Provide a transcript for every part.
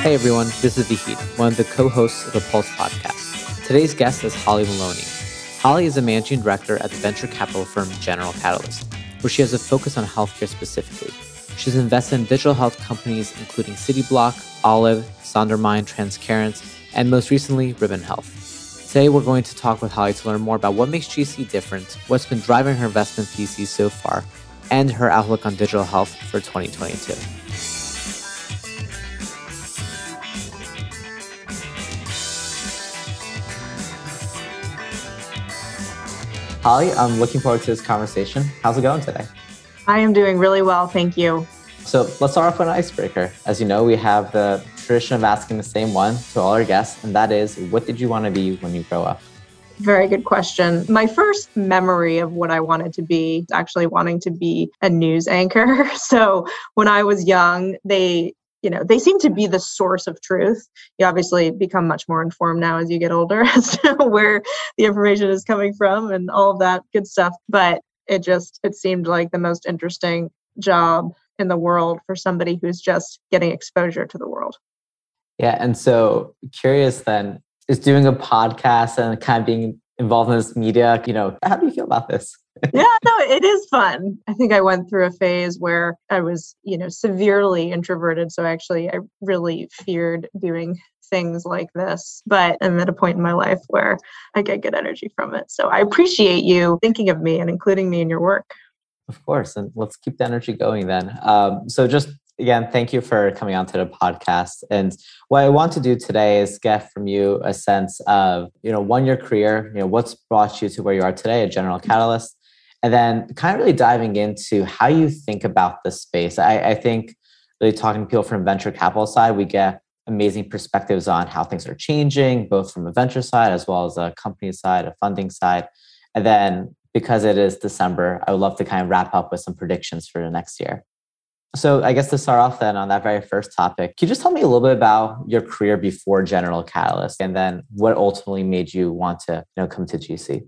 Hey everyone, this is Vahid, one of the co-hosts of the Pulse podcast. Today's guest is Holly Maloney. Holly is a managing director at the venture capital firm General Catalyst, where she has a focus on healthcare specifically. She's invested in digital health companies including Cityblock, Olive, Sondermind, Transcarent, and most recently, Ribbon Health. Today, we're going to talk with Holly to learn more about what makes GC different, what's been driving her investment thesis so far, and her outlook on digital health for 2022. Holly, I'm looking forward to this conversation. How's it going today? I am doing really well, thank you. So let's start off with an icebreaker. As you know, we have the tradition of asking the same one to all our guests, and that is what did you want to be when you grow up? Very good question. My first memory of what I wanted to be actually wanting to be a news anchor. So when I was young, they you know they seem to be the source of truth. You obviously become much more informed now as you get older as to where the information is coming from and all of that good stuff but it just it seemed like the most interesting job in the world for somebody who's just getting exposure to the world. Yeah and so curious then is doing a podcast and kind of being involved in this media you know how do you feel about this? Yeah no it is fun. I think i went through a phase where i was you know severely introverted so actually i really feared doing things like this but i'm at a point in my life where i get good energy from it. So i appreciate you thinking of me and including me in your work. Of course and let's keep the energy going then. Um, so just again, thank you for coming on to the podcast. And what I want to do today is get from you a sense of, you know, one, your career, you know, what's brought you to where you are today a General Catalyst, and then kind of really diving into how you think about the space. I, I think really talking to people from venture capital side, we get amazing perspectives on how things are changing, both from a venture side as well as a company side, a funding side. And then because it is December, I would love to kind of wrap up with some predictions for the next year. So, I guess to start off then on that very first topic, can you just tell me a little bit about your career before General Catalyst and then what ultimately made you want to you know, come to GC?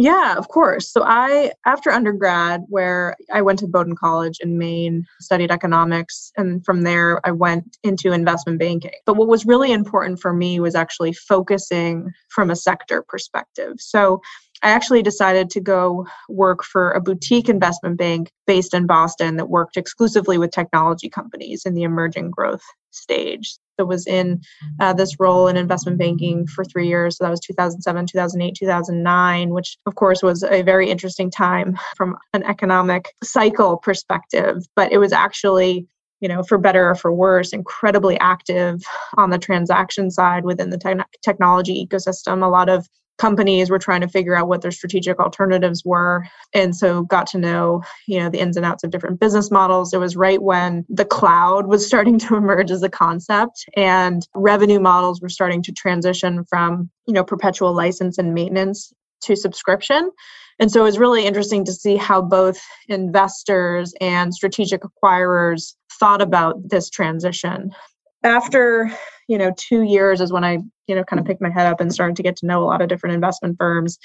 Yeah, of course. So I, after undergrad, where I went to Bowdoin College in Maine, studied economics, and from there I went into investment banking. But what was really important for me was actually focusing from a sector perspective. So I actually decided to go work for a boutique investment bank based in Boston that worked exclusively with technology companies in the emerging growth stage. So was in uh, this role in investment banking for three years. So that was 2007, 2008, 2009, which of course was a very interesting time from an economic cycle perspective. But it was actually you know, for better or for worse, incredibly active on the transaction side within the te- technology ecosystem. A lot of companies were trying to figure out what their strategic alternatives were and so got to know you know the ins and outs of different business models it was right when the cloud was starting to emerge as a concept and revenue models were starting to transition from you know perpetual license and maintenance to subscription and so it was really interesting to see how both investors and strategic acquirers thought about this transition. After you know two years is when i you know kind of picked my head up and started to get to know a lot of different investment firms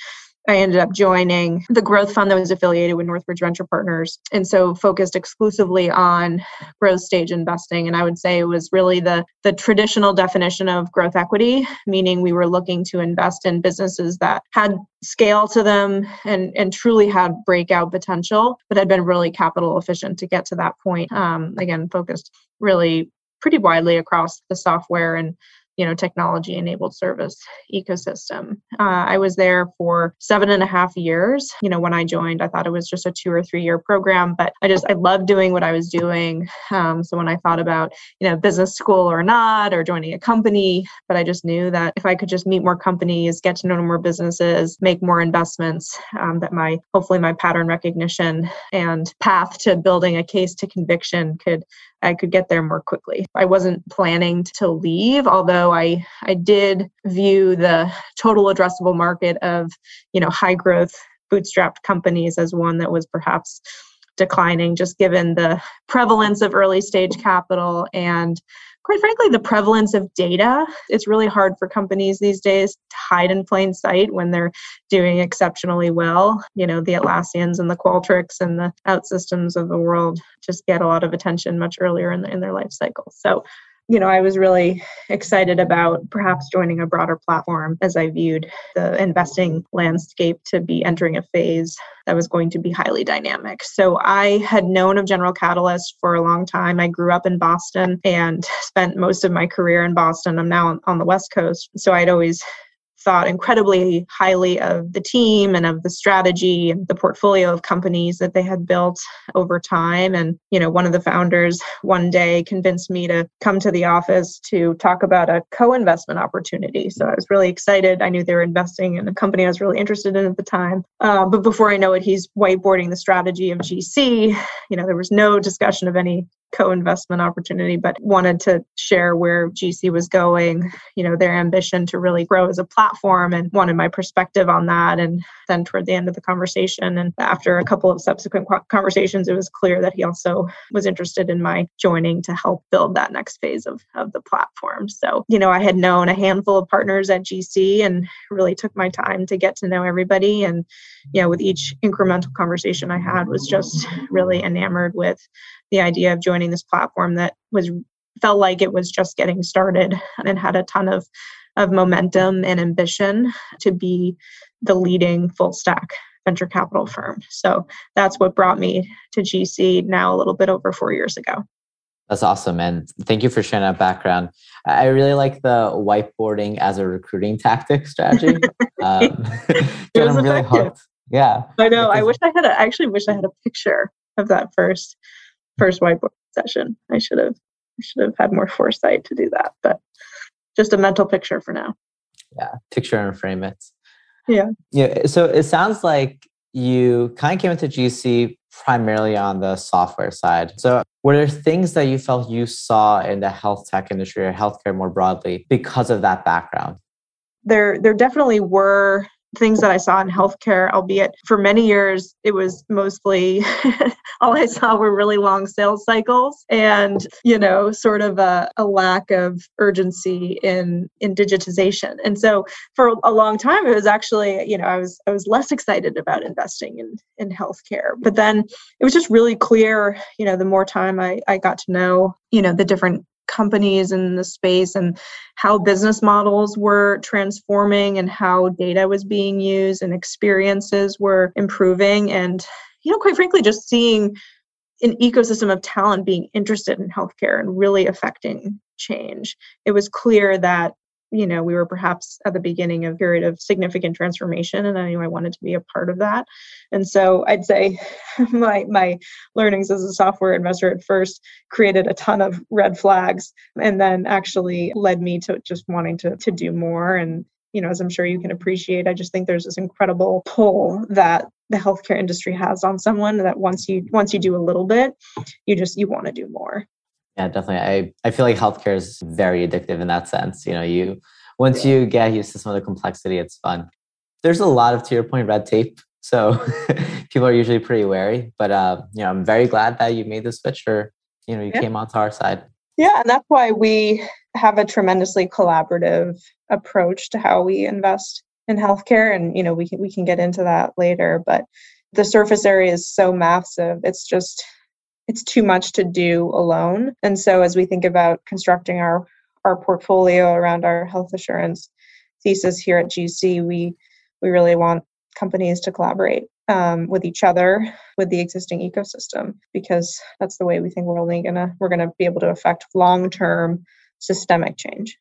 i ended up joining the growth fund that was affiliated with northbridge venture partners and so focused exclusively on growth stage investing. And i would say it was really the the traditional definition of growth equity meaning we were looking to invest in businesses that had scale to them and and truly had breakout potential but had been really capital efficient to get to that point. Um, again focused really pretty widely across the software and you know technology enabled service ecosystem. Uh, i was there for seven and a half years. You know when i joined i thought it was just a two or three year program but i just i loved doing what i was doing. Um, so when i thought about you know business school or not or joining a company but i just knew that if i could just meet more companies get to know more businesses make more investments um, that my hopefully my pattern recognition and path to building a case to conviction could I could get there more quickly. I wasn't planning to leave, although I I did view the total addressable market of, you know, high growth bootstrapped companies as one that was perhaps declining just given the prevalence of early stage capital and quite frankly, the prevalence of data. It's really hard for companies these days to hide in plain sight when they're doing exceptionally well. You know, the Atlassians and the Qualtrics and the OutSystems of the world just get a lot of attention much earlier in, the, in their life cycle. So you know, I was really excited about perhaps joining a broader platform as I viewed the investing landscape to be entering a phase that was going to be highly dynamic. So I had known of General Catalyst for a long time. I grew up in Boston and spent most of my career in Boston. I'm now on the West Coast. So I'd always thought incredibly highly of the team and of the strategy and the portfolio of companies that they had built over time. And, you know, one of the founders one day convinced me to come to the office to talk about a co investment opportunity. So I was really excited. I knew they were investing in a company I was really interested in at the time. Uh, but before I know it, he's whiteboarding the strategy of GC. You know, there was no discussion of any co-investment opportunity but wanted to share where gc was going you know their ambition to really grow as a platform and wanted my perspective on that. And then toward the end of the conversation and after a couple of subsequent conversations it was clear that he also was interested in my joining to help build that next phase of, of the platform. So you know i had known a handful of partners at gc and really took my time to get to know everybody. And you know with each incremental conversation i had was just really enamored with the idea of joining this platform that was felt like it was just getting started and had a ton of of momentum and ambition to be the leading full stack venture capital firm. So that's what brought me to GC now a little bit over 4 years ago. That's awesome. And thank you for sharing that background. I really like the whiteboarding as a recruiting tactic strategy. um, I'm really hooked. Yeah. I know. I wish I had a, I actually wish I had a picture of that first first whiteboard session. I should have I should have had more foresight to do that, but just a mental picture for now. Yeah, picture and frame it. Yeah. Yeah. So it sounds like you kind of came into GC primarily on the software side. So were there things that you felt you saw in the health tech industry or healthcare more broadly because of that background? There, there definitely were things that I saw in healthcare, albeit for many years it was mostly all I saw were really long sales cycles and, you know, sort of a, a lack of urgency in in digitization. And so for a long time it was actually, you know, I was I was less excited about investing in in healthcare. But then it was just really clear, you know, the more time I, I got to know, you know, the different companies in the space and how business models were transforming and how data was being used and experiences were improving and you know quite frankly just seeing an ecosystem of talent being interested in healthcare and really affecting change. It was clear that you know we were perhaps at the beginning of a period of significant transformation and i knew i wanted to be a part of that. And so i'd say my my learnings as a software investor at first created a ton of red flags and then actually led me to just wanting to to do more and you know as i'm sure you can appreciate i just think there's this incredible pull that the healthcare industry has on someone that once you once you do a little bit you just you want to do more yeah, definitely. I, I feel like healthcare is very addictive in that sense. You know, you once you get used to some of the complexity, it's fun. There's a lot of to your point red tape. So people are usually pretty wary. But uh, you know, I'm very glad that you made the switch or you know, you yeah. came onto our side. Yeah, and that's why we have a tremendously collaborative approach to how we invest in healthcare. And you know, we can we can get into that later. But the surface area is so massive. It's just it's too much to do alone. And so as we think about constructing our our portfolio around our health assurance thesis here at GC, we we really want companies to collaborate um, with each other with the existing ecosystem because that's the way we think we're only gonna we're gonna be able to affect long term systemic change.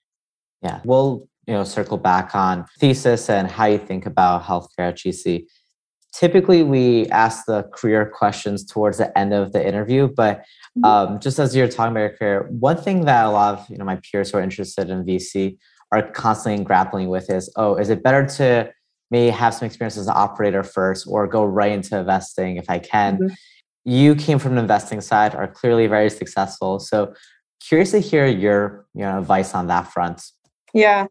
Yeah, we'll you know circle back on thesis and how you think about healthcare at GC typically we ask the career questions towards the end of the interview but mm-hmm. um, just as you're talking about your career one thing that a lot of you know my peers who are interested in vc are constantly grappling with is oh is it better to maybe have some experience as an operator first or go right into investing if i can mm-hmm. you came from the investing side are clearly very successful so curious to hear your you know advice on that front. Yeah.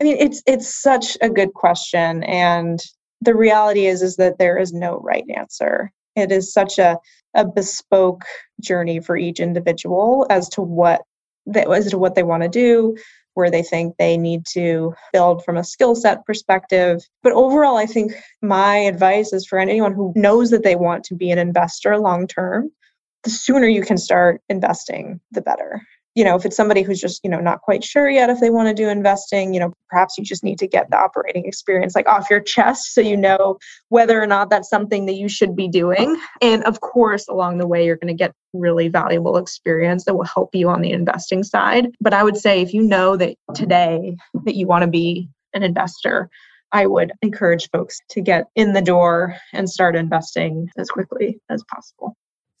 I mean it's it's such a good question and the reality is is that there is no right answer. It is such a, a bespoke journey for each individual as to what they, as to what they want to do where they think they need to build from a skill set perspective. But overall i think my advice is for anyone who knows that they want to be an investor long term the sooner you can start investing the better you know if it's somebody who's just you know not quite sure yet if they want to do investing you know perhaps you just need to get the operating experience like off your chest so you know whether or not that's something that you should be doing and of course along the way you're going to get really valuable experience that will help you on the investing side but i would say if you know that today that you want to be an investor I would encourage folks to get in the door and start investing as quickly as possible.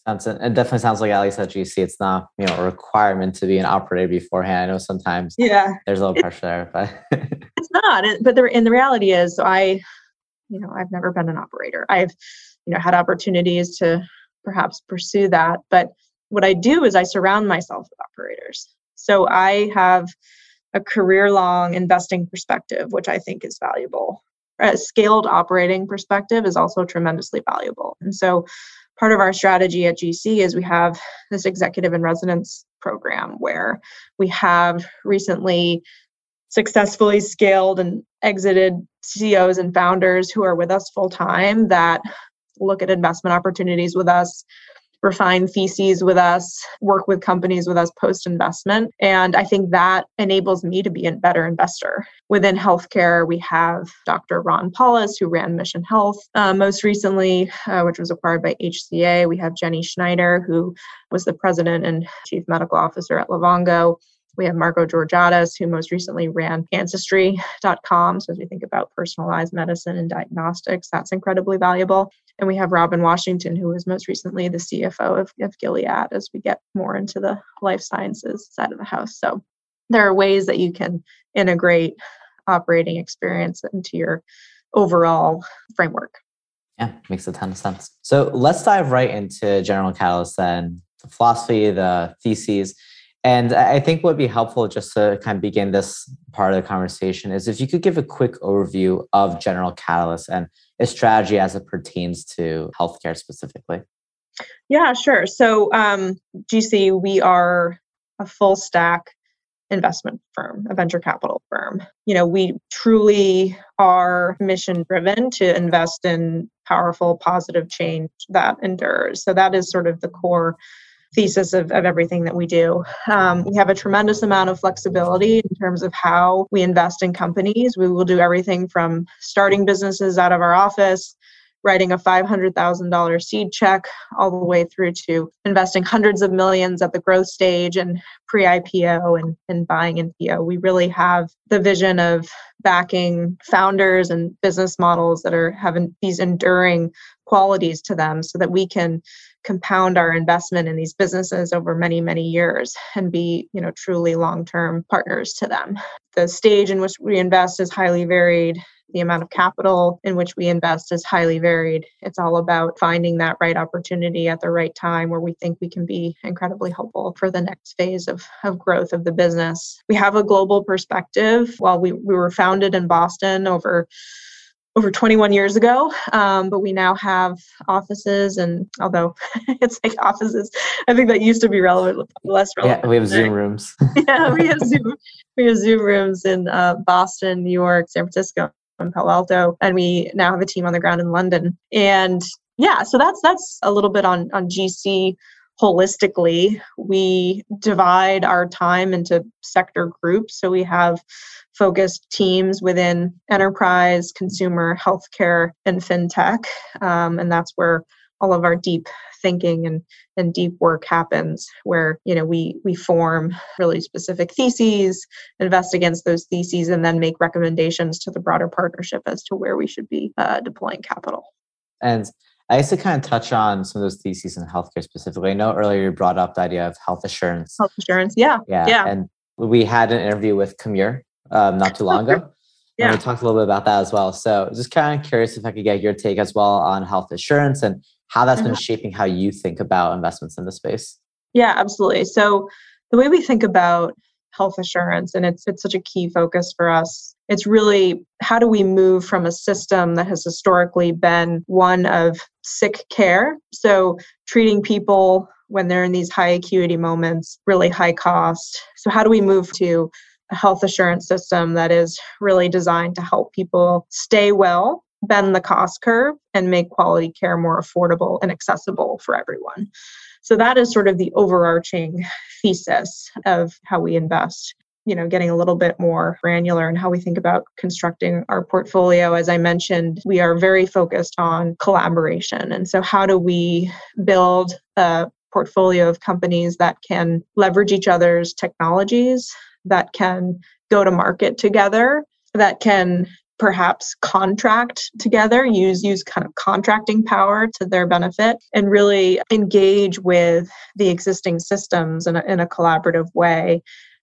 Sounds it definitely sounds like at least at GC, it's not you know a requirement to be an operator beforehand. I know sometimes yeah there's a little pressure there, but it's not. But the and the reality is, I you know I've never been an operator. I've you know had opportunities to perhaps pursue that, but what I do is I surround myself with operators. So I have a career long investing perspective, which I think is valuable. A scaled operating perspective is also tremendously valuable. And so part of our strategy at GC is we have this executive in residence program where we have recently successfully scaled and exited CEOs and founders who are with us full time that look at investment opportunities with us refine theses with us, work with companies with us post investment. And I think that enables me to be a better investor. Within healthcare, we have Dr. Ron Paulus, who ran Mission Health uh, most recently, uh, which was acquired by HCA. We have Jenny Schneider, who was the president and chief medical officer at Livongo. We have Margo Georgiadis, who most recently ran Ancestry.com. So, as we think about personalized medicine and diagnostics, that's incredibly valuable. And we have Robin Washington, who was most recently the CFO of, of Gilead, as we get more into the life sciences side of the house. So, there are ways that you can integrate operating experience into your overall framework. Yeah, makes a ton of sense. So let's dive right into General Catalyst then, the philosophy, the theses. And I think what would be helpful just to kind of begin this part of the conversation is if you could give a quick overview of General Catalyst and its strategy as it pertains to healthcare specifically. Yeah, sure. So, um, GC, we are a full stack investment firm, a venture capital firm. You know, we truly are mission driven to invest in powerful, positive change that endures. So, that is sort of the core thesis of, of everything that we do. Um, we have a tremendous amount of flexibility in terms of how we invest in companies. We will do everything from starting businesses out of our office, writing a $500,000 seed check, all the way through to investing hundreds of millions at the growth stage and pre IPO and, and buying IPO. We really have the vision of backing founders and business models that are having these enduring qualities to them so that we can compound our investment in these businesses over many many years and be you know truly long-term partners to them. The stage in which we invest is highly varied. The amount of capital in which we invest is highly varied. It's all about finding that right opportunity at the right time where we think we can be incredibly helpful for the next phase of, of growth of the business. We have a global perspective. While we, we were founded in boston over over 21 years ago um, but we now have offices and although it's like offices i think that used to be relevant less relevant. yeah we have zoom rooms. Yeah we have zoom we have zoom rooms in uh, boston new york san francisco and palo alto and we now have a team on the ground in london. And yeah so that's that's a little bit on on gc holistically we divide our time into sector groups so we have focused teams within enterprise, consumer, healthcare, and fintech. Um, and that's where all of our deep thinking and, and deep work happens where you know we we form really specific theses invest against those theses and then make recommendations to the broader partnership as to where we should be uh, deploying capital and I used to kind of touch on some of those theses in healthcare specifically. I know earlier you brought up the idea of health assurance. Health assurance, yeah. Yeah. yeah. And we had an interview with Kamir um, not too long ago. Yeah. And we talked a little bit about that as well. So just kind of curious if I could get your take as well on health assurance and how that's mm-hmm. been shaping how you think about investments in the space. Yeah, absolutely. So the way we think about health assurance, and it's it's such a key focus for us, it's really how do we move from a system that has historically been one of sick care, so treating people when they're in these high acuity moments, really high cost. So how do we move to a health assurance system that is really designed to help people stay well, bend the cost curve, and make quality care more affordable and accessible for everyone. So that is sort of the overarching thesis of how we invest you know getting a little bit more granular in how we think about constructing our portfolio. As i mentioned we are very focused on collaboration. And so how do we build a portfolio of companies that can leverage each other's technologies that can go to market together that can perhaps contract together use use kind of contracting power to their benefit and really engage with the existing systems in a, in a collaborative way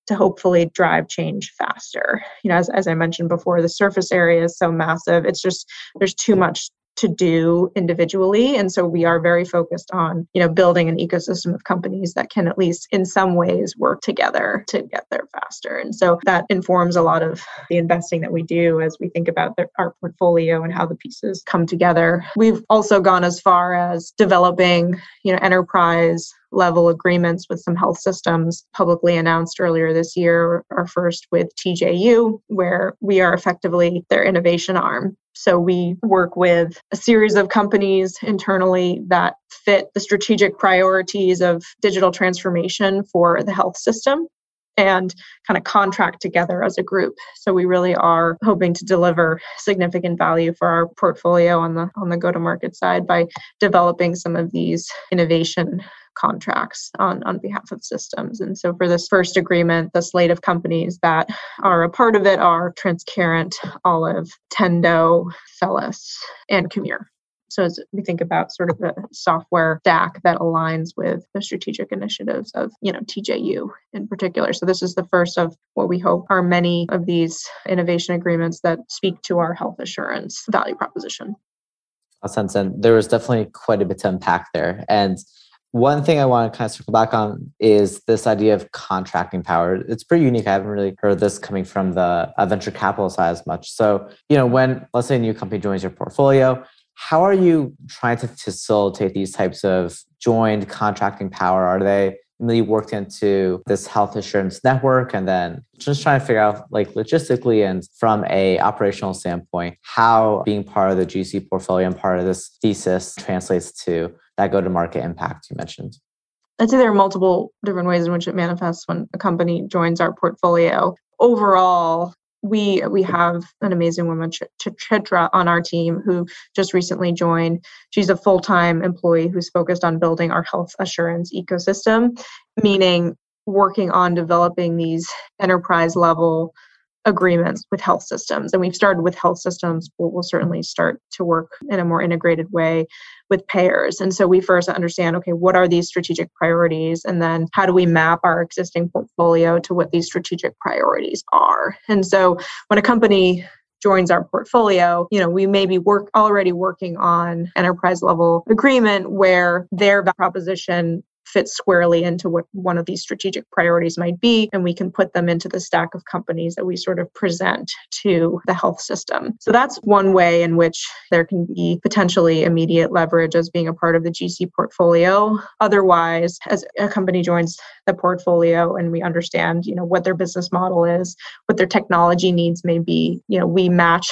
to hopefully drive change faster. You know, as, as I mentioned before, the surface area is so massive. It's just, there's too much to do individually and so we are very focused on you know building an ecosystem of companies that can at least in some ways work together to get there faster and so that informs a lot of the investing that we do as we think about the, our portfolio and how the pieces come together we've also gone as far as developing you know enterprise level agreements with some health systems publicly announced earlier this year our first with TJU where we are effectively their innovation arm so we work with a series of companies internally that fit the strategic priorities of digital transformation for the health system and kind of contract together as a group. So we really are hoping to deliver significant value for our portfolio on the on the go to market side by developing some of these innovation contracts on, on behalf of systems. And so for this first agreement, the slate of companies that are a part of it are Transcarent, Olive, Tendo, Fellis, and Commure. So as we think about sort of the software stack that aligns with the strategic initiatives of, you know, TJU in particular. So this is the first of what we hope are many of these innovation agreements that speak to our health assurance value proposition. sense. And there was definitely quite a bit to unpack there. And one thing I want to kind of circle back on is this idea of contracting power. It's pretty unique. I haven't really heard this coming from the uh, venture capital side as much. So, you know, when let's say a new company joins your portfolio, how are you trying to facilitate these types of joined contracting power? Are they really worked into this health assurance network and then just trying to figure out like logistically and from a operational standpoint how being part of the gc portfolio and part of this thesis translates to that go to market impact you mentioned? I'd say there are multiple different ways in which it manifests when a company joins our portfolio. Overall, we we have an amazing woman Chitra on our team who just recently joined. She's a full-time employee who's focused on building our health assurance ecosystem, meaning working on developing these enterprise level agreements with health systems. And we've started with health systems, but we'll certainly start to work in a more integrated way with payers. And so we first understand okay, what are these strategic priorities? And then how do we map our existing portfolio to what these strategic priorities are? And so when a company joins our portfolio you know we may be work already working on enterprise level agreement where their proposition fits squarely into what one of these strategic priorities might be. And we can put them into the stack of companies that we sort of present to the health system. So that's one way in which there can be potentially immediate leverage as being a part of the GC portfolio. Otherwise, as a company joins the portfolio and we understand, you know, what their business model is, what their technology needs may be, you know, we match,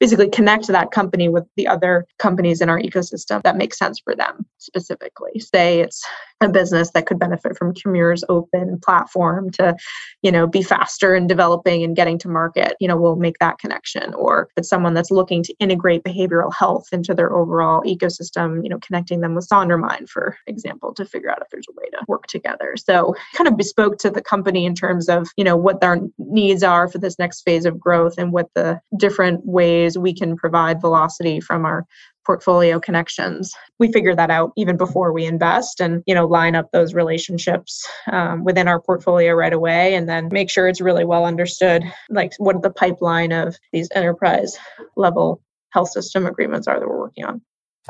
basically connect that company with the other companies in our ecosystem that make sense for them specifically. Say it's a business that could benefit from Commure's open platform to, you know, be faster in developing and getting to market, you know, we'll make that connection. Or if it's someone that's looking to integrate behavioral health into their overall ecosystem, you know, connecting them with Sondermind, for example, to figure out if there's a way to work together. So kind of bespoke to the company in terms of, you know, what their needs are for this next phase of growth and what the different ways we can provide velocity from our portfolio connections we figure that out even before we invest and you know line up those relationships um, within our portfolio right away and then make sure it's really well understood like what the pipeline of these enterprise level health system agreements are that we're working on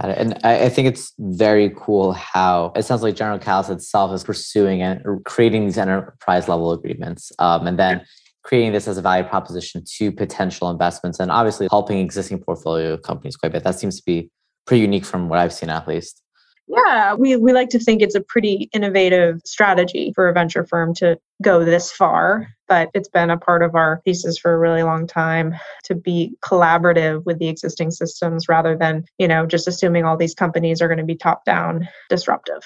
Got it. And I, I, think it's very cool how it sounds like General Catalyst itself is pursuing and creating these enterprise level agreements. Um, and then creating this as a value proposition to potential investments and obviously helping existing portfolio companies quite a bit. That seems to be pretty unique from what I've seen at least. Yeah, we, we like to think it's a pretty innovative strategy for a venture firm to go this far, but it's been a part of our thesis for a really long time to be collaborative with the existing systems rather than, you know, just assuming all these companies are going to be top down disruptive.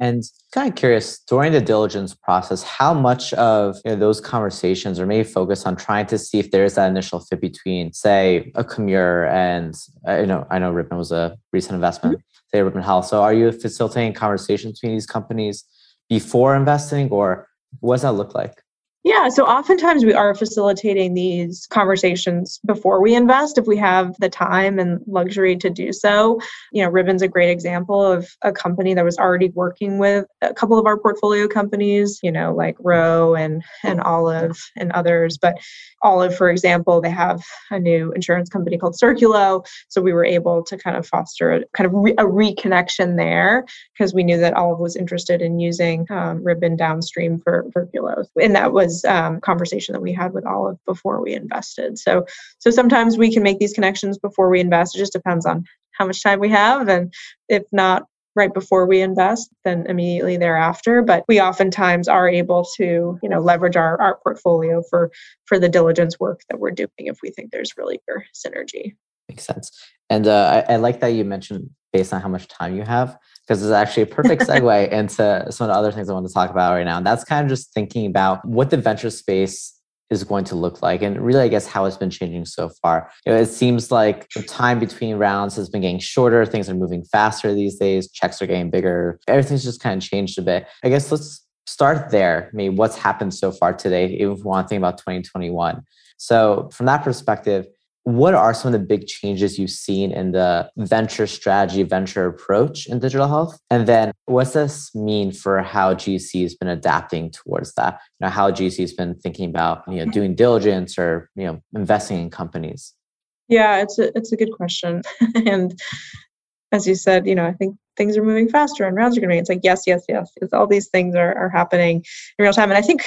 And kind of curious during the diligence process, how much of you know, those conversations are maybe focused on trying to see if there is that initial fit between, say, a Commure and uh, you know, I know Ribbon was a recent investment, mm-hmm. say Ribbon Health. So are you facilitating conversations between these companies before investing, or what does that look like? Yeah, so oftentimes we are facilitating these conversations before we invest if we have the time and luxury to do so. You know, Ribbon's a great example of a company that was already working with a couple of our portfolio companies, you know, like Ro and and Olive and others, but Olive for example, they have a new insurance company called Circulo, so we were able to kind of foster a kind of re- a reconnection there because we knew that Olive was interested in using um, Ribbon downstream for Circulo. And that was um, conversation that we had with Olive before we invested. So so sometimes we can make these connections before we invest. It just depends on how much time we have, and if not right before we invest, then immediately thereafter. But we oftentimes are able to you know leverage our our portfolio for for the diligence work that we're doing if we think there's really clear synergy. Makes sense. And uh, I, I like that you mentioned based on how much time you have because it's actually a perfect segue into some of the other things I want to talk about right now. And that's kind of just thinking about what the venture space is going to look like and really i guess how it's been changing so far you know, it seems like the time between rounds has been getting shorter things are moving faster these days checks are getting bigger everything's just kind of changed a bit i guess let's start there I mean, what's happened so far today even if we want to think about 2021 so from that perspective what are some of the big changes you've seen in the venture strategy, venture approach in digital health? And then what's this mean for how GC has been adapting towards that? You know, how GC has been thinking about, you know, doing diligence or, you know, investing in companies? Yeah, it's a it's a good question. and as you said, you know, I think things are moving faster and rounds are going to be. It's like yes, yes, yes. It's all these things are, are happening in real time. And I think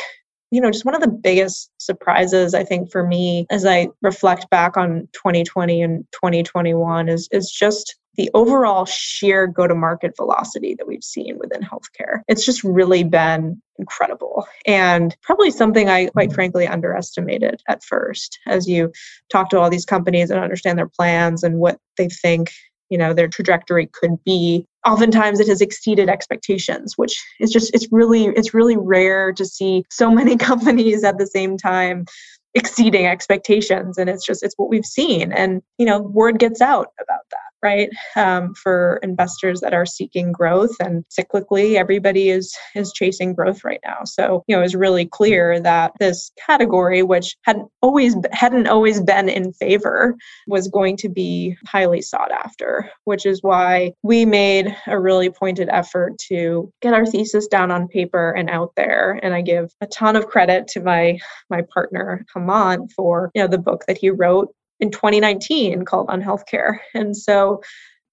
you know, just one of the biggest surprises I think for me as I reflect back on 2020 and 2021 is is just the overall sheer go to market velocity that we've seen within healthcare. It's just really been incredible and probably something I quite frankly underestimated at first as you talk to all these companies and understand their plans and what they think you know their trajectory could be. Oftentimes it has exceeded expectations which is just it's really it's really rare to see so many companies at the same time exceeding expectations. And it's just it's what we've seen. And you know word gets out about that right um, for investors that are seeking growth and cyclically everybody is is chasing growth right now. So you know it's really clear that this category which hadn't always hadn't always been in favor was going to be highly sought after which is why we made a really pointed effort to get our thesis down on paper and out there. And i give a ton of credit to my my partner Hemant for you know the book that he wrote in 2019 called UnHealthcare. And so,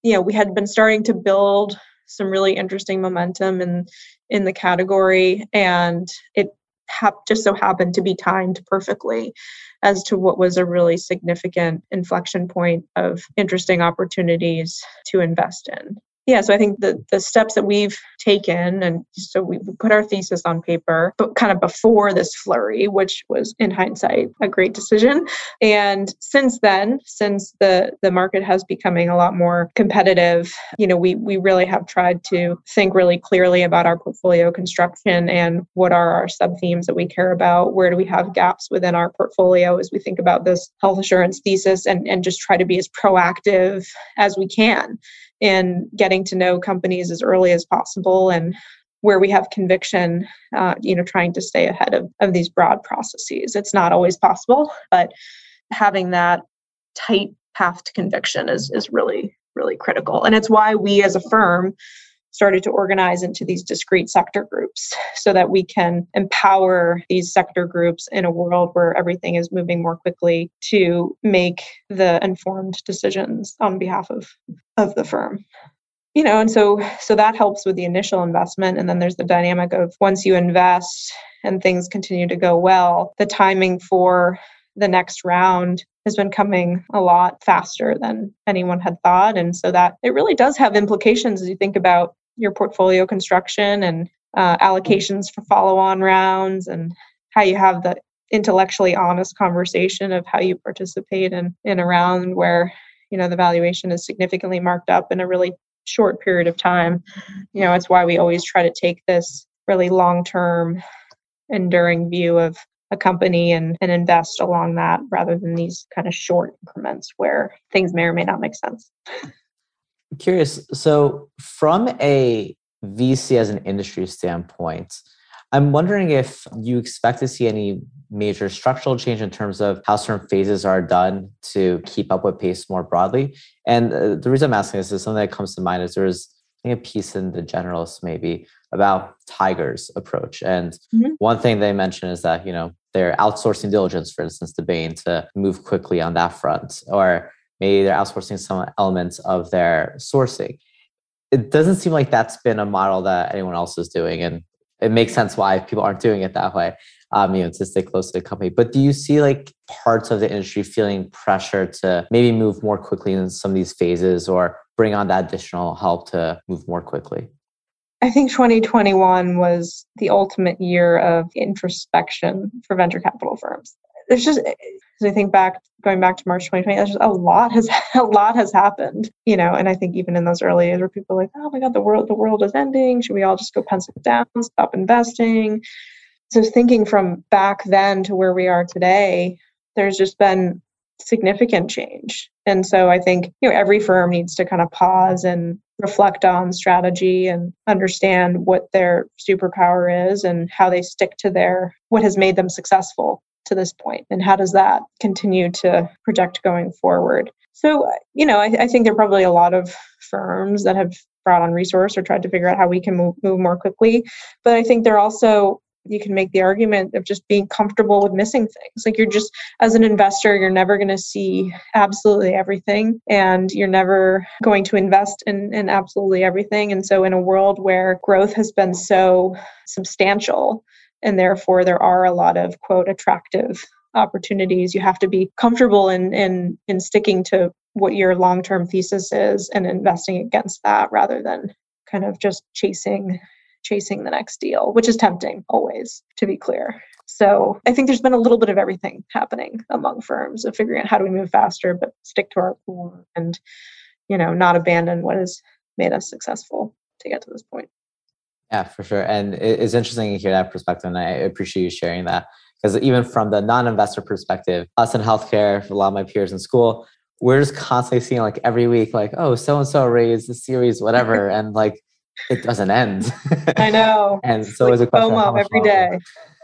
you know, we had been starting to build some really interesting momentum in in the category, and it just so happened to be timed perfectly as to what was a really significant inflection point of interesting opportunities to invest in yeah, so I think the the steps that we've taken, and so we put our thesis on paper, but kind of before this flurry, which was in hindsight a great decision. And since then, since the the market has becoming a lot more competitive, you know, we we really have tried to think really clearly about our portfolio construction and what are our sub themes that we care about. Where do we have gaps within our portfolio as we think about this health assurance thesis, and and just try to be as proactive as we can in getting to know companies as early as possible and where we have conviction, uh, you know, trying to stay ahead of, of these broad processes. It's not always possible, but having that tight path to conviction is, is really, really critical. And it's why we as a firm started to organize into these discrete sector groups so that we can empower these sector groups in a world where everything is moving more quickly to make the informed decisions on behalf of, of the firm. You know and so so that helps with the initial investment and then there's the dynamic of once you invest and things continue to go well the timing for the next round has been coming a lot faster than anyone had thought. And so that it really does have implications as you think about your portfolio construction and uh, allocations for follow-on rounds and how you have the intellectually honest conversation of how you participate in in a round where you know the valuation is significantly marked up in a really short period of time. You know, it's why we always try to take this really long term, enduring view of a company and, and invest along that rather than these kind of short increments where things may or may not make sense. Curious. So, from a VC as an industry standpoint, I'm wondering if you expect to see any major structural change in terms of how certain phases are done to keep up with pace more broadly. And uh, the reason I'm asking this is something that comes to mind is there's I think a piece in the generalist maybe about Tiger's approach. And mm-hmm. one thing they mention is that, you know, they're outsourcing diligence, for instance, to Bain to move quickly on that front, or maybe they're outsourcing some elements of their sourcing. It doesn't seem like that's been a model that anyone else is doing. And it makes sense why people aren't doing it that way, um, you know, to stay close to the company. But do you see like parts of the industry feeling pressure to maybe move more quickly in some of these phases or bring on that additional help to move more quickly? I think 2021 was the ultimate year of introspection for venture capital firms. There's just, as I think back, going back to March 2020, there's just a lot has a lot has happened, you know. And I think even in those early days, where people are like, "Oh my God, the world the world is ending. Should we all just go pencil down, stop investing?" So thinking from back then to where we are today, there's just been significant change. And so I think, you know, every firm needs to kind of pause and reflect on strategy and understand what their superpower is and how they stick to their what has made them successful to this point and how does that continue to project going forward so you know I, I, think there are probably a lot of firms that have brought on resource or tried to figure out how we can move, move more quickly but i think there also you can make the argument of just being comfortable with missing things. Like you're just, as an investor, you're never going to see absolutely everything and you're never going to invest in, in absolutely everything. And so, in a world where growth has been so substantial, and therefore there are a lot of quote attractive opportunities, you have to be comfortable in, in, in sticking to what your long term thesis is and investing against that rather than kind of just chasing chasing the next deal, which is tempting always, to be clear. So I think there's been a little bit of everything happening among firms of figuring out how do we move faster, but stick to our core and, you know, not abandon what has made us successful to get to this point. Yeah, for sure. And it's interesting to hear that perspective. And I appreciate you sharing that. Because even from the non investor perspective, us in healthcare, a lot of my peers in school, we're just constantly seeing like every week, like, oh, so and so raised the series, whatever. and like it doesn't end. I know. and so like it's a question FOMO every day.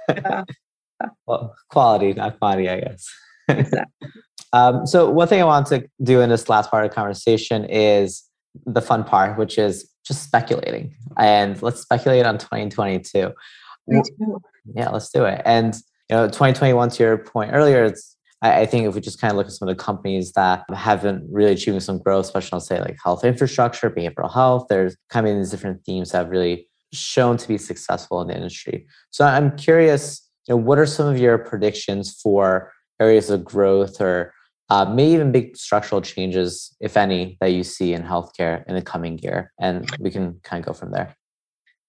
Yeah. well, quality, not quantity, I guess. Exactly. um, so one thing I want to do in this last part of the conversation is the fun part, which is just speculating. And let's speculate on 2022. Yeah, let's do it. And you know, 2021 to your point earlier, it's I, I think if we just kind of look at some of the companies that haven't really achieving some growth, especially I'll say like health infrastructure, behavioral health, there's kind of these different themes that have really shown to be successful in the industry. So I'm curious, you know, what are some of your predictions for areas of growth or uh, maybe even big structural changes, if any, that you see in healthcare in the coming year? And we can kind of go from there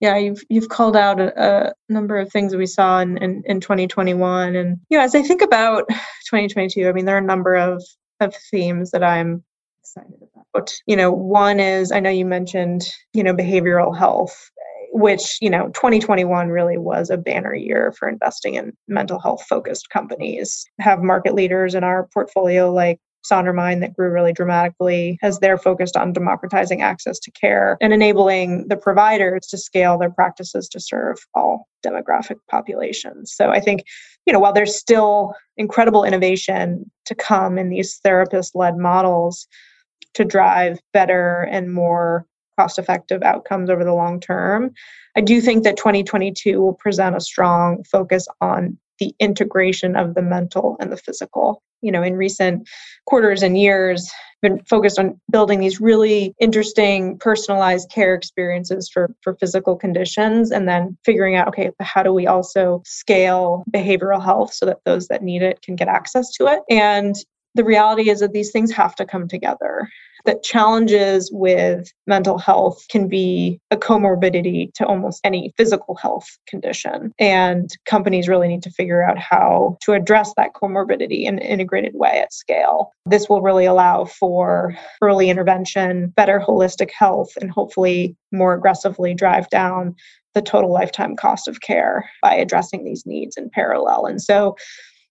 yeah, you've you've called out a, a, number of things that we saw in, in, in 2021, and you know, as I think about 2022, I mean, there are a number of of themes that I'm excited about. You know, one is I know you mentioned you know behavioral health, which you know 2021 really was a banner year for investing in mental health focused companies. Have market leaders in our portfolio like Sondermind that grew really dramatically as they're focused on democratizing access to care and enabling the providers to scale their practices to serve all demographic populations. So I think, you know, while there's still incredible innovation to come in these therapist led models to drive better and more cost effective outcomes over the long term, I do think that 2022 will present a strong focus on the integration of the mental and the physical. You know, in recent quarters and years, been focused on building these really interesting personalized care experiences for, for physical conditions and then figuring out, okay, how do we also scale behavioral health so that those that need it can get access to it? And the reality is that these things have to come together. That challenges with mental health can be a comorbidity to almost any physical health condition. And companies really need to figure out how to address that comorbidity in an integrated way at scale. This will really allow for early intervention, better holistic health, and hopefully more aggressively drive down the total lifetime cost of care by addressing these needs in parallel. And so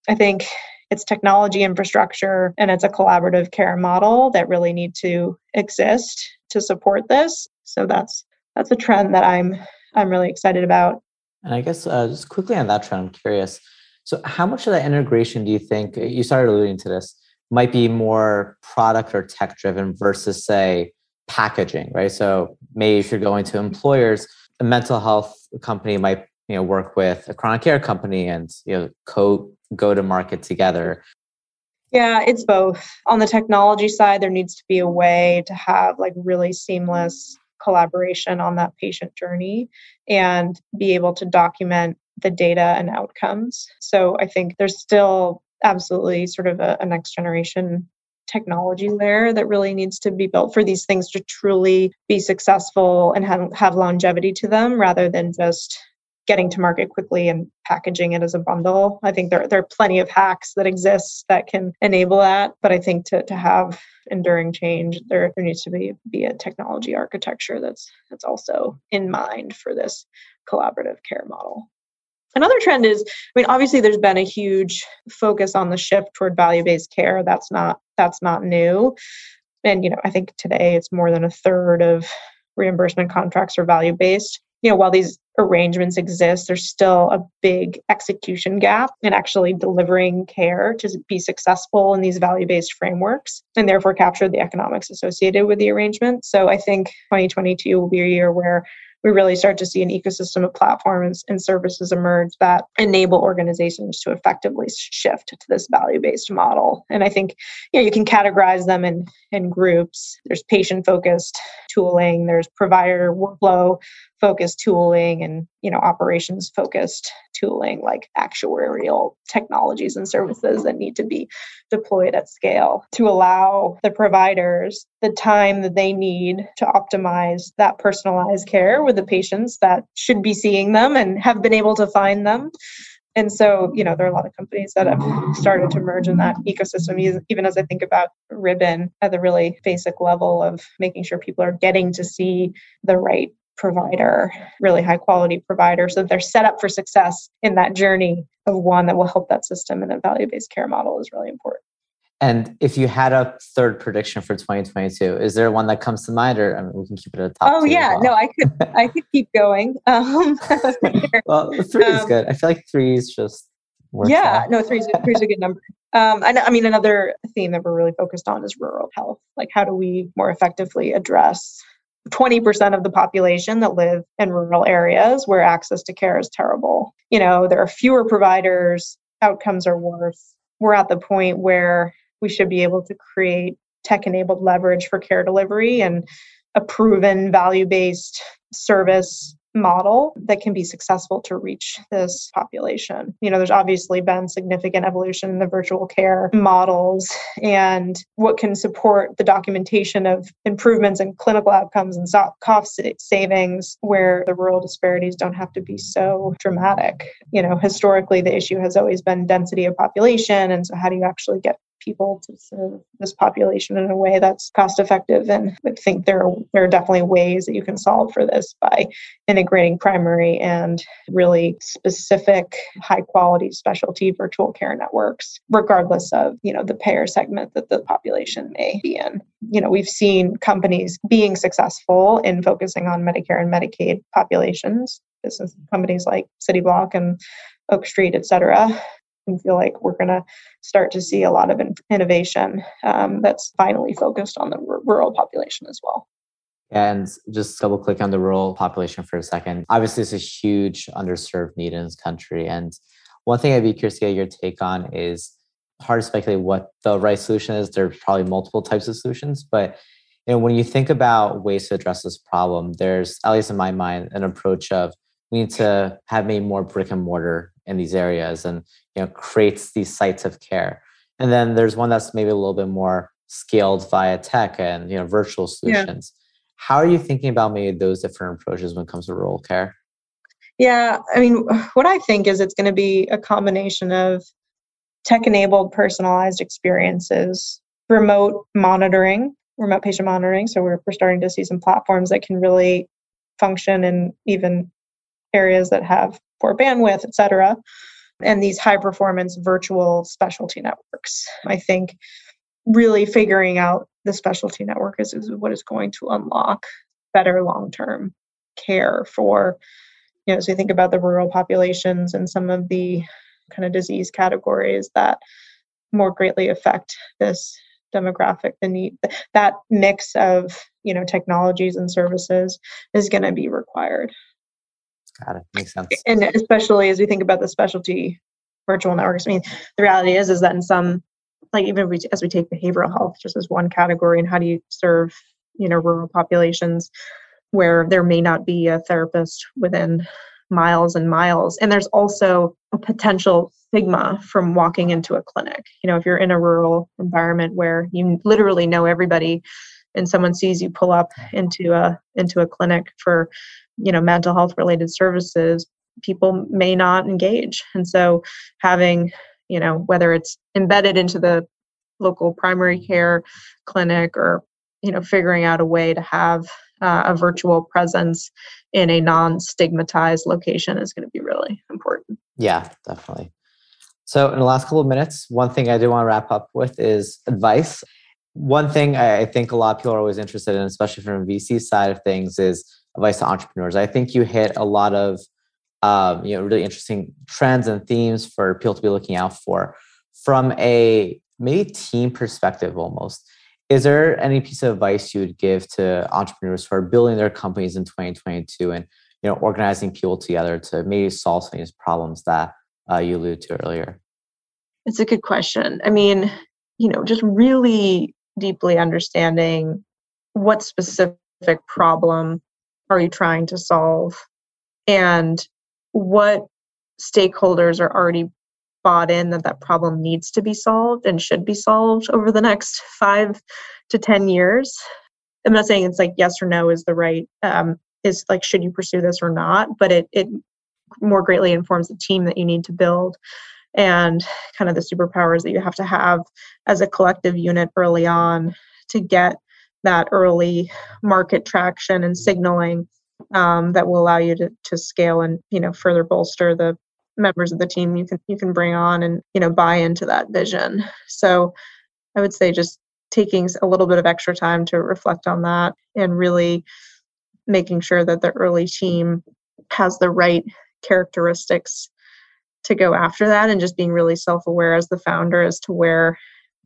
I think it's technology infrastructure and it's a collaborative care model that really need to exist to support this. So that's that's a trend that I'm I'm really excited about. And I guess uh, just quickly on that trend, I'm curious. So how much of that integration do you think you started alluding to this might be more product or tech driven versus say packaging, right? So maybe if you're going to employers, a mental health company might you know work with a chronic care company and you know co go to market together. Yeah it's both. On the technology side there needs to be a way to have like really seamless collaboration on that patient journey and be able to document the data and outcomes. So i think there's still absolutely sort of a, a next generation technology layer that really needs to be built for these things to truly be successful and have, have longevity to them rather than just getting to market quickly and packaging it as a bundle. I think there, there are plenty of hacks that exist that can enable that. But I think to, to have enduring change, there, there needs to be, be a technology architecture that's that's also in mind for this collaborative care model. Another trend is, I mean, obviously there's been a huge focus on the shift toward value-based care. That's not that's not new. And you know, I think today it's more than a third of reimbursement contracts are value-based. You know, while these arrangements exist, there's still a big execution gap in actually delivering care to be successful in these value based frameworks and therefore capture the economics associated with the arrangement. So I think 2022 will be a year where we really start to see an ecosystem of platforms and services emerge that enable organizations to effectively shift to this value-based model. And I think you know you can categorize them in in groups. There's patient-focused tooling, there's provider workflow focused tooling and you know operations focused tooling like actuarial technologies and services that need to be deployed at scale to allow the providers the time that they need to optimize that personalized care with the patients that should be seeing them and have been able to find them. And so you know there are a lot of companies that have started to merge in that ecosystem even as i think about ribbon at the really basic level of making sure people are getting to see the right provider, really high quality provider, so they're set up for success in that journey of one that will help that system and a value based care model is really important. And if you had a third prediction for 2022, is there one that comes to mind, or I mean, we can keep it at the top? Oh yeah, well. no, I could, I could keep going. Um, well, three um, is good. I feel like three is just. Yeah, out. no, three is three is a good number. Um, I, I mean, another theme that we're really focused on is rural health. Like, how do we more effectively address 20% of the population that live in rural areas where access to care is terrible. You know, there are fewer providers, outcomes are worse. We're at the point where we should be able to create tech enabled leverage for care delivery and a proven value based service model that can be successful to reach this population. You know, there's obviously been significant evolution in the virtual care models and what can support the documentation of improvements in clinical outcomes and cost savings where the rural disparities don't have to be so dramatic. You know, historically, the issue has always been density of population. And so, how do you actually get people to serve this population in a way that's cost effective. And I think there are, there are definitely ways that you can solve for this by integrating primary and really specific high quality specialty virtual care networks, regardless of, you know, the payer segment that the population may be in. You know, we've seen companies being successful in focusing on Medicare and Medicaid populations. Business companies like CityBlock and Oak Street, et cetera, and feel like we're going to start to see a lot of in- innovation um, that's finally focused on the r- rural population as well. And just double click on the rural population for a second. Obviously, it's a huge underserved need in this country. And one thing I'd be curious to get your take on is hard to speculate what the right solution is. There's probably multiple types of solutions, but you know, when you think about ways to address this problem, there's, at least in my mind, an approach of we need to have maybe more brick and mortar in these areas and you know creates these sites of care and then there's one that's maybe a little bit more scaled via tech and you know virtual solutions. Yeah. How are you thinking about maybe those different approaches when it comes to rural care? Yeah, I mean, what I think is it's going to be a combination of tech enabled personalized experiences, remote monitoring, remote patient monitoring. So we're, we're starting to see some platforms that can really function in even areas that have poor bandwidth, et cetera. And these high performance virtual specialty networks. I think really figuring out the specialty network is, is what is going to unlock better long term care for, you know, as we think about the rural populations and some of the kind of disease categories that more greatly affect this demographic the need that mix of you know technologies and services is going to be required got it. Makes sense. And especially as we think about the specialty virtual networks i mean the reality is is that in some like even we, as we take behavioral health just as one category and how do you serve you know rural populations where there may not be a therapist within miles and miles? And there's also a potential stigma from walking into a clinic. You know if you're in a rural environment where you literally know everybody and someone sees you pull up into a into a clinic for you know mental health related services people may not engage. And so having you know whether it's embedded into the local primary care clinic or you know figuring out a way to have uh, a virtual presence in a non-stigmatized location is going to be really important. Yeah definitely. So in the last couple of minutes one thing i do want to wrap up with is advice one thing i think a lot of people are always interested in especially from vc side of things is advice to entrepreneurs. I think you hit a lot of um, you know really interesting trends and themes for people to be looking out for. From a maybe team perspective almost is there any piece of advice you would give to entrepreneurs who are building their companies in 2022 and you know organizing people together to maybe solve some of these problems that uh, you alluded to earlier? It's a good question. I mean you know just really deeply understanding what specific problem are you trying to solve and what stakeholders are already bought in that that problem needs to be solved and should be solved over the next five to ten years. I'm not saying it's like yes or no is the right um, is like should you pursue this or not but it it more greatly informs the team that you need to build and kind of the superpowers that you have to have as a collective unit early on to get that early market traction and signaling um, that will allow you to, to scale and you know further bolster the members of the team you can you can bring on and you know buy into that vision. So i would say just taking a little bit of extra time to reflect on that and really making sure that the early team has the right characteristics to go after that and just being really self-aware as the founder as to where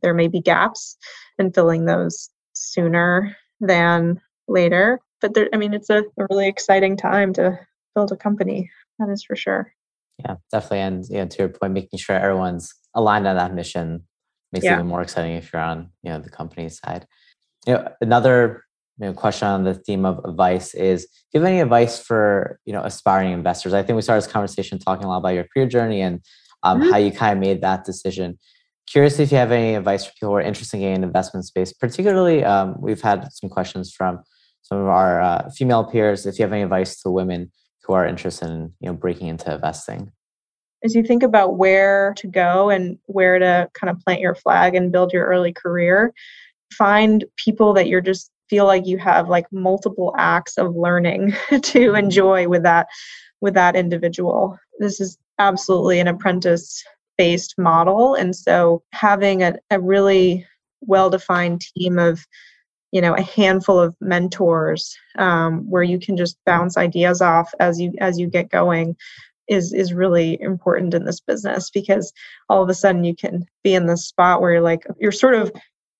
there may be gaps and filling those sooner than later but there, I mean, it's a, a really exciting time to build a company. That is for sure. Yeah, definitely. And you know, to your point, making sure everyone's aligned on that mission makes yeah. it even more exciting if you're on you know the company side. You know, another you know, question on the theme of advice is: Do you have any advice for you know aspiring investors? I think we started this conversation talking a lot about your career journey and um, mm-hmm. how you kind of made that decision. Curious if you have any advice for people who are interested in investment space. Particularly, um, we've had some questions from some of our uh, female peers if you have any advice to women who are interested in you know breaking into investing as you think about where to go and where to kind of plant your flag and build your early career find people that you're just feel like you have like multiple acts of learning to enjoy with that with that individual. This is absolutely an apprentice based model and so having a, a really well defined team of you know a handful of mentors um, where you can just bounce ideas off as you as you get going is is really important in this business because all of a sudden you can be in this spot where you're like you're sort of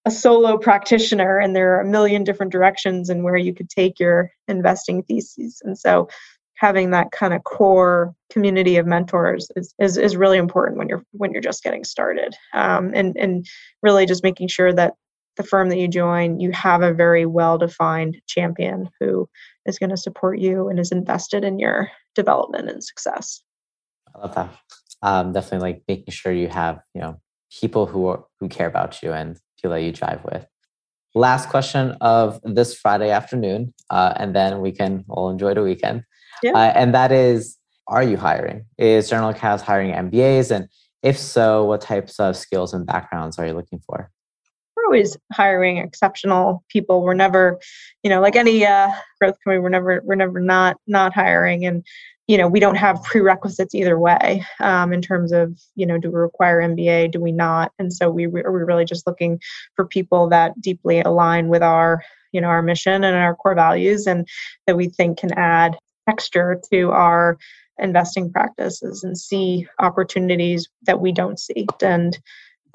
a solo practitioner and there are a million different directions and where you could take your investing theses and so having that kind of core community of mentors is, is, is really important when you're when you're just getting started um, and and really just making sure that the firm that you join, you have a very well defined champion who is going to support you and is invested in your development and success. I love that. Um, definitely like making sure you have, you know, people who are, who care about you and to let you drive with. Last question of this Friday afternoon, uh, and then we can all enjoy the weekend. Yeah. Uh, and that is, are you hiring? Is General Catalyst hiring MBAs? And if so, what types of skills and backgrounds are you looking for? We're always hiring exceptional people. We're never, you know, like any uh, growth company, we're never we're never not not hiring. And you know we don't have prerequisites either way um, in terms of you know do we require mba do we not? And so we are we really just looking for people that deeply align with our you know our mission and our core values and that we think can add texture to our investing practices and see opportunities that we don't see. And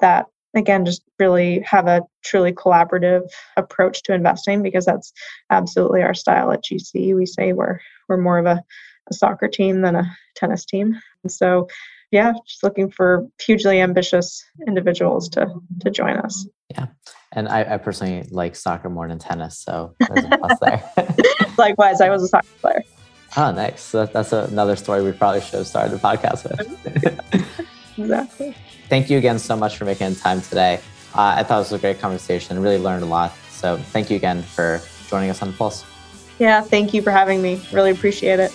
that again just really have a truly collaborative approach to investing because that's absolutely our style at gc we say we're we're more of a a soccer team than a tennis team. And so, yeah, just looking for hugely ambitious individuals to to join us. Yeah, and I, I personally like soccer more than tennis, so there's a plus there. Likewise, I was a soccer player. Oh, nice. So that's another story we probably should have started the podcast with. exactly. Thank you again so much for making time today. Uh, I thought it was a great conversation. Really learned a lot. So thank you again for joining us on the Pulse. Yeah, thank you for having me. Really appreciate it.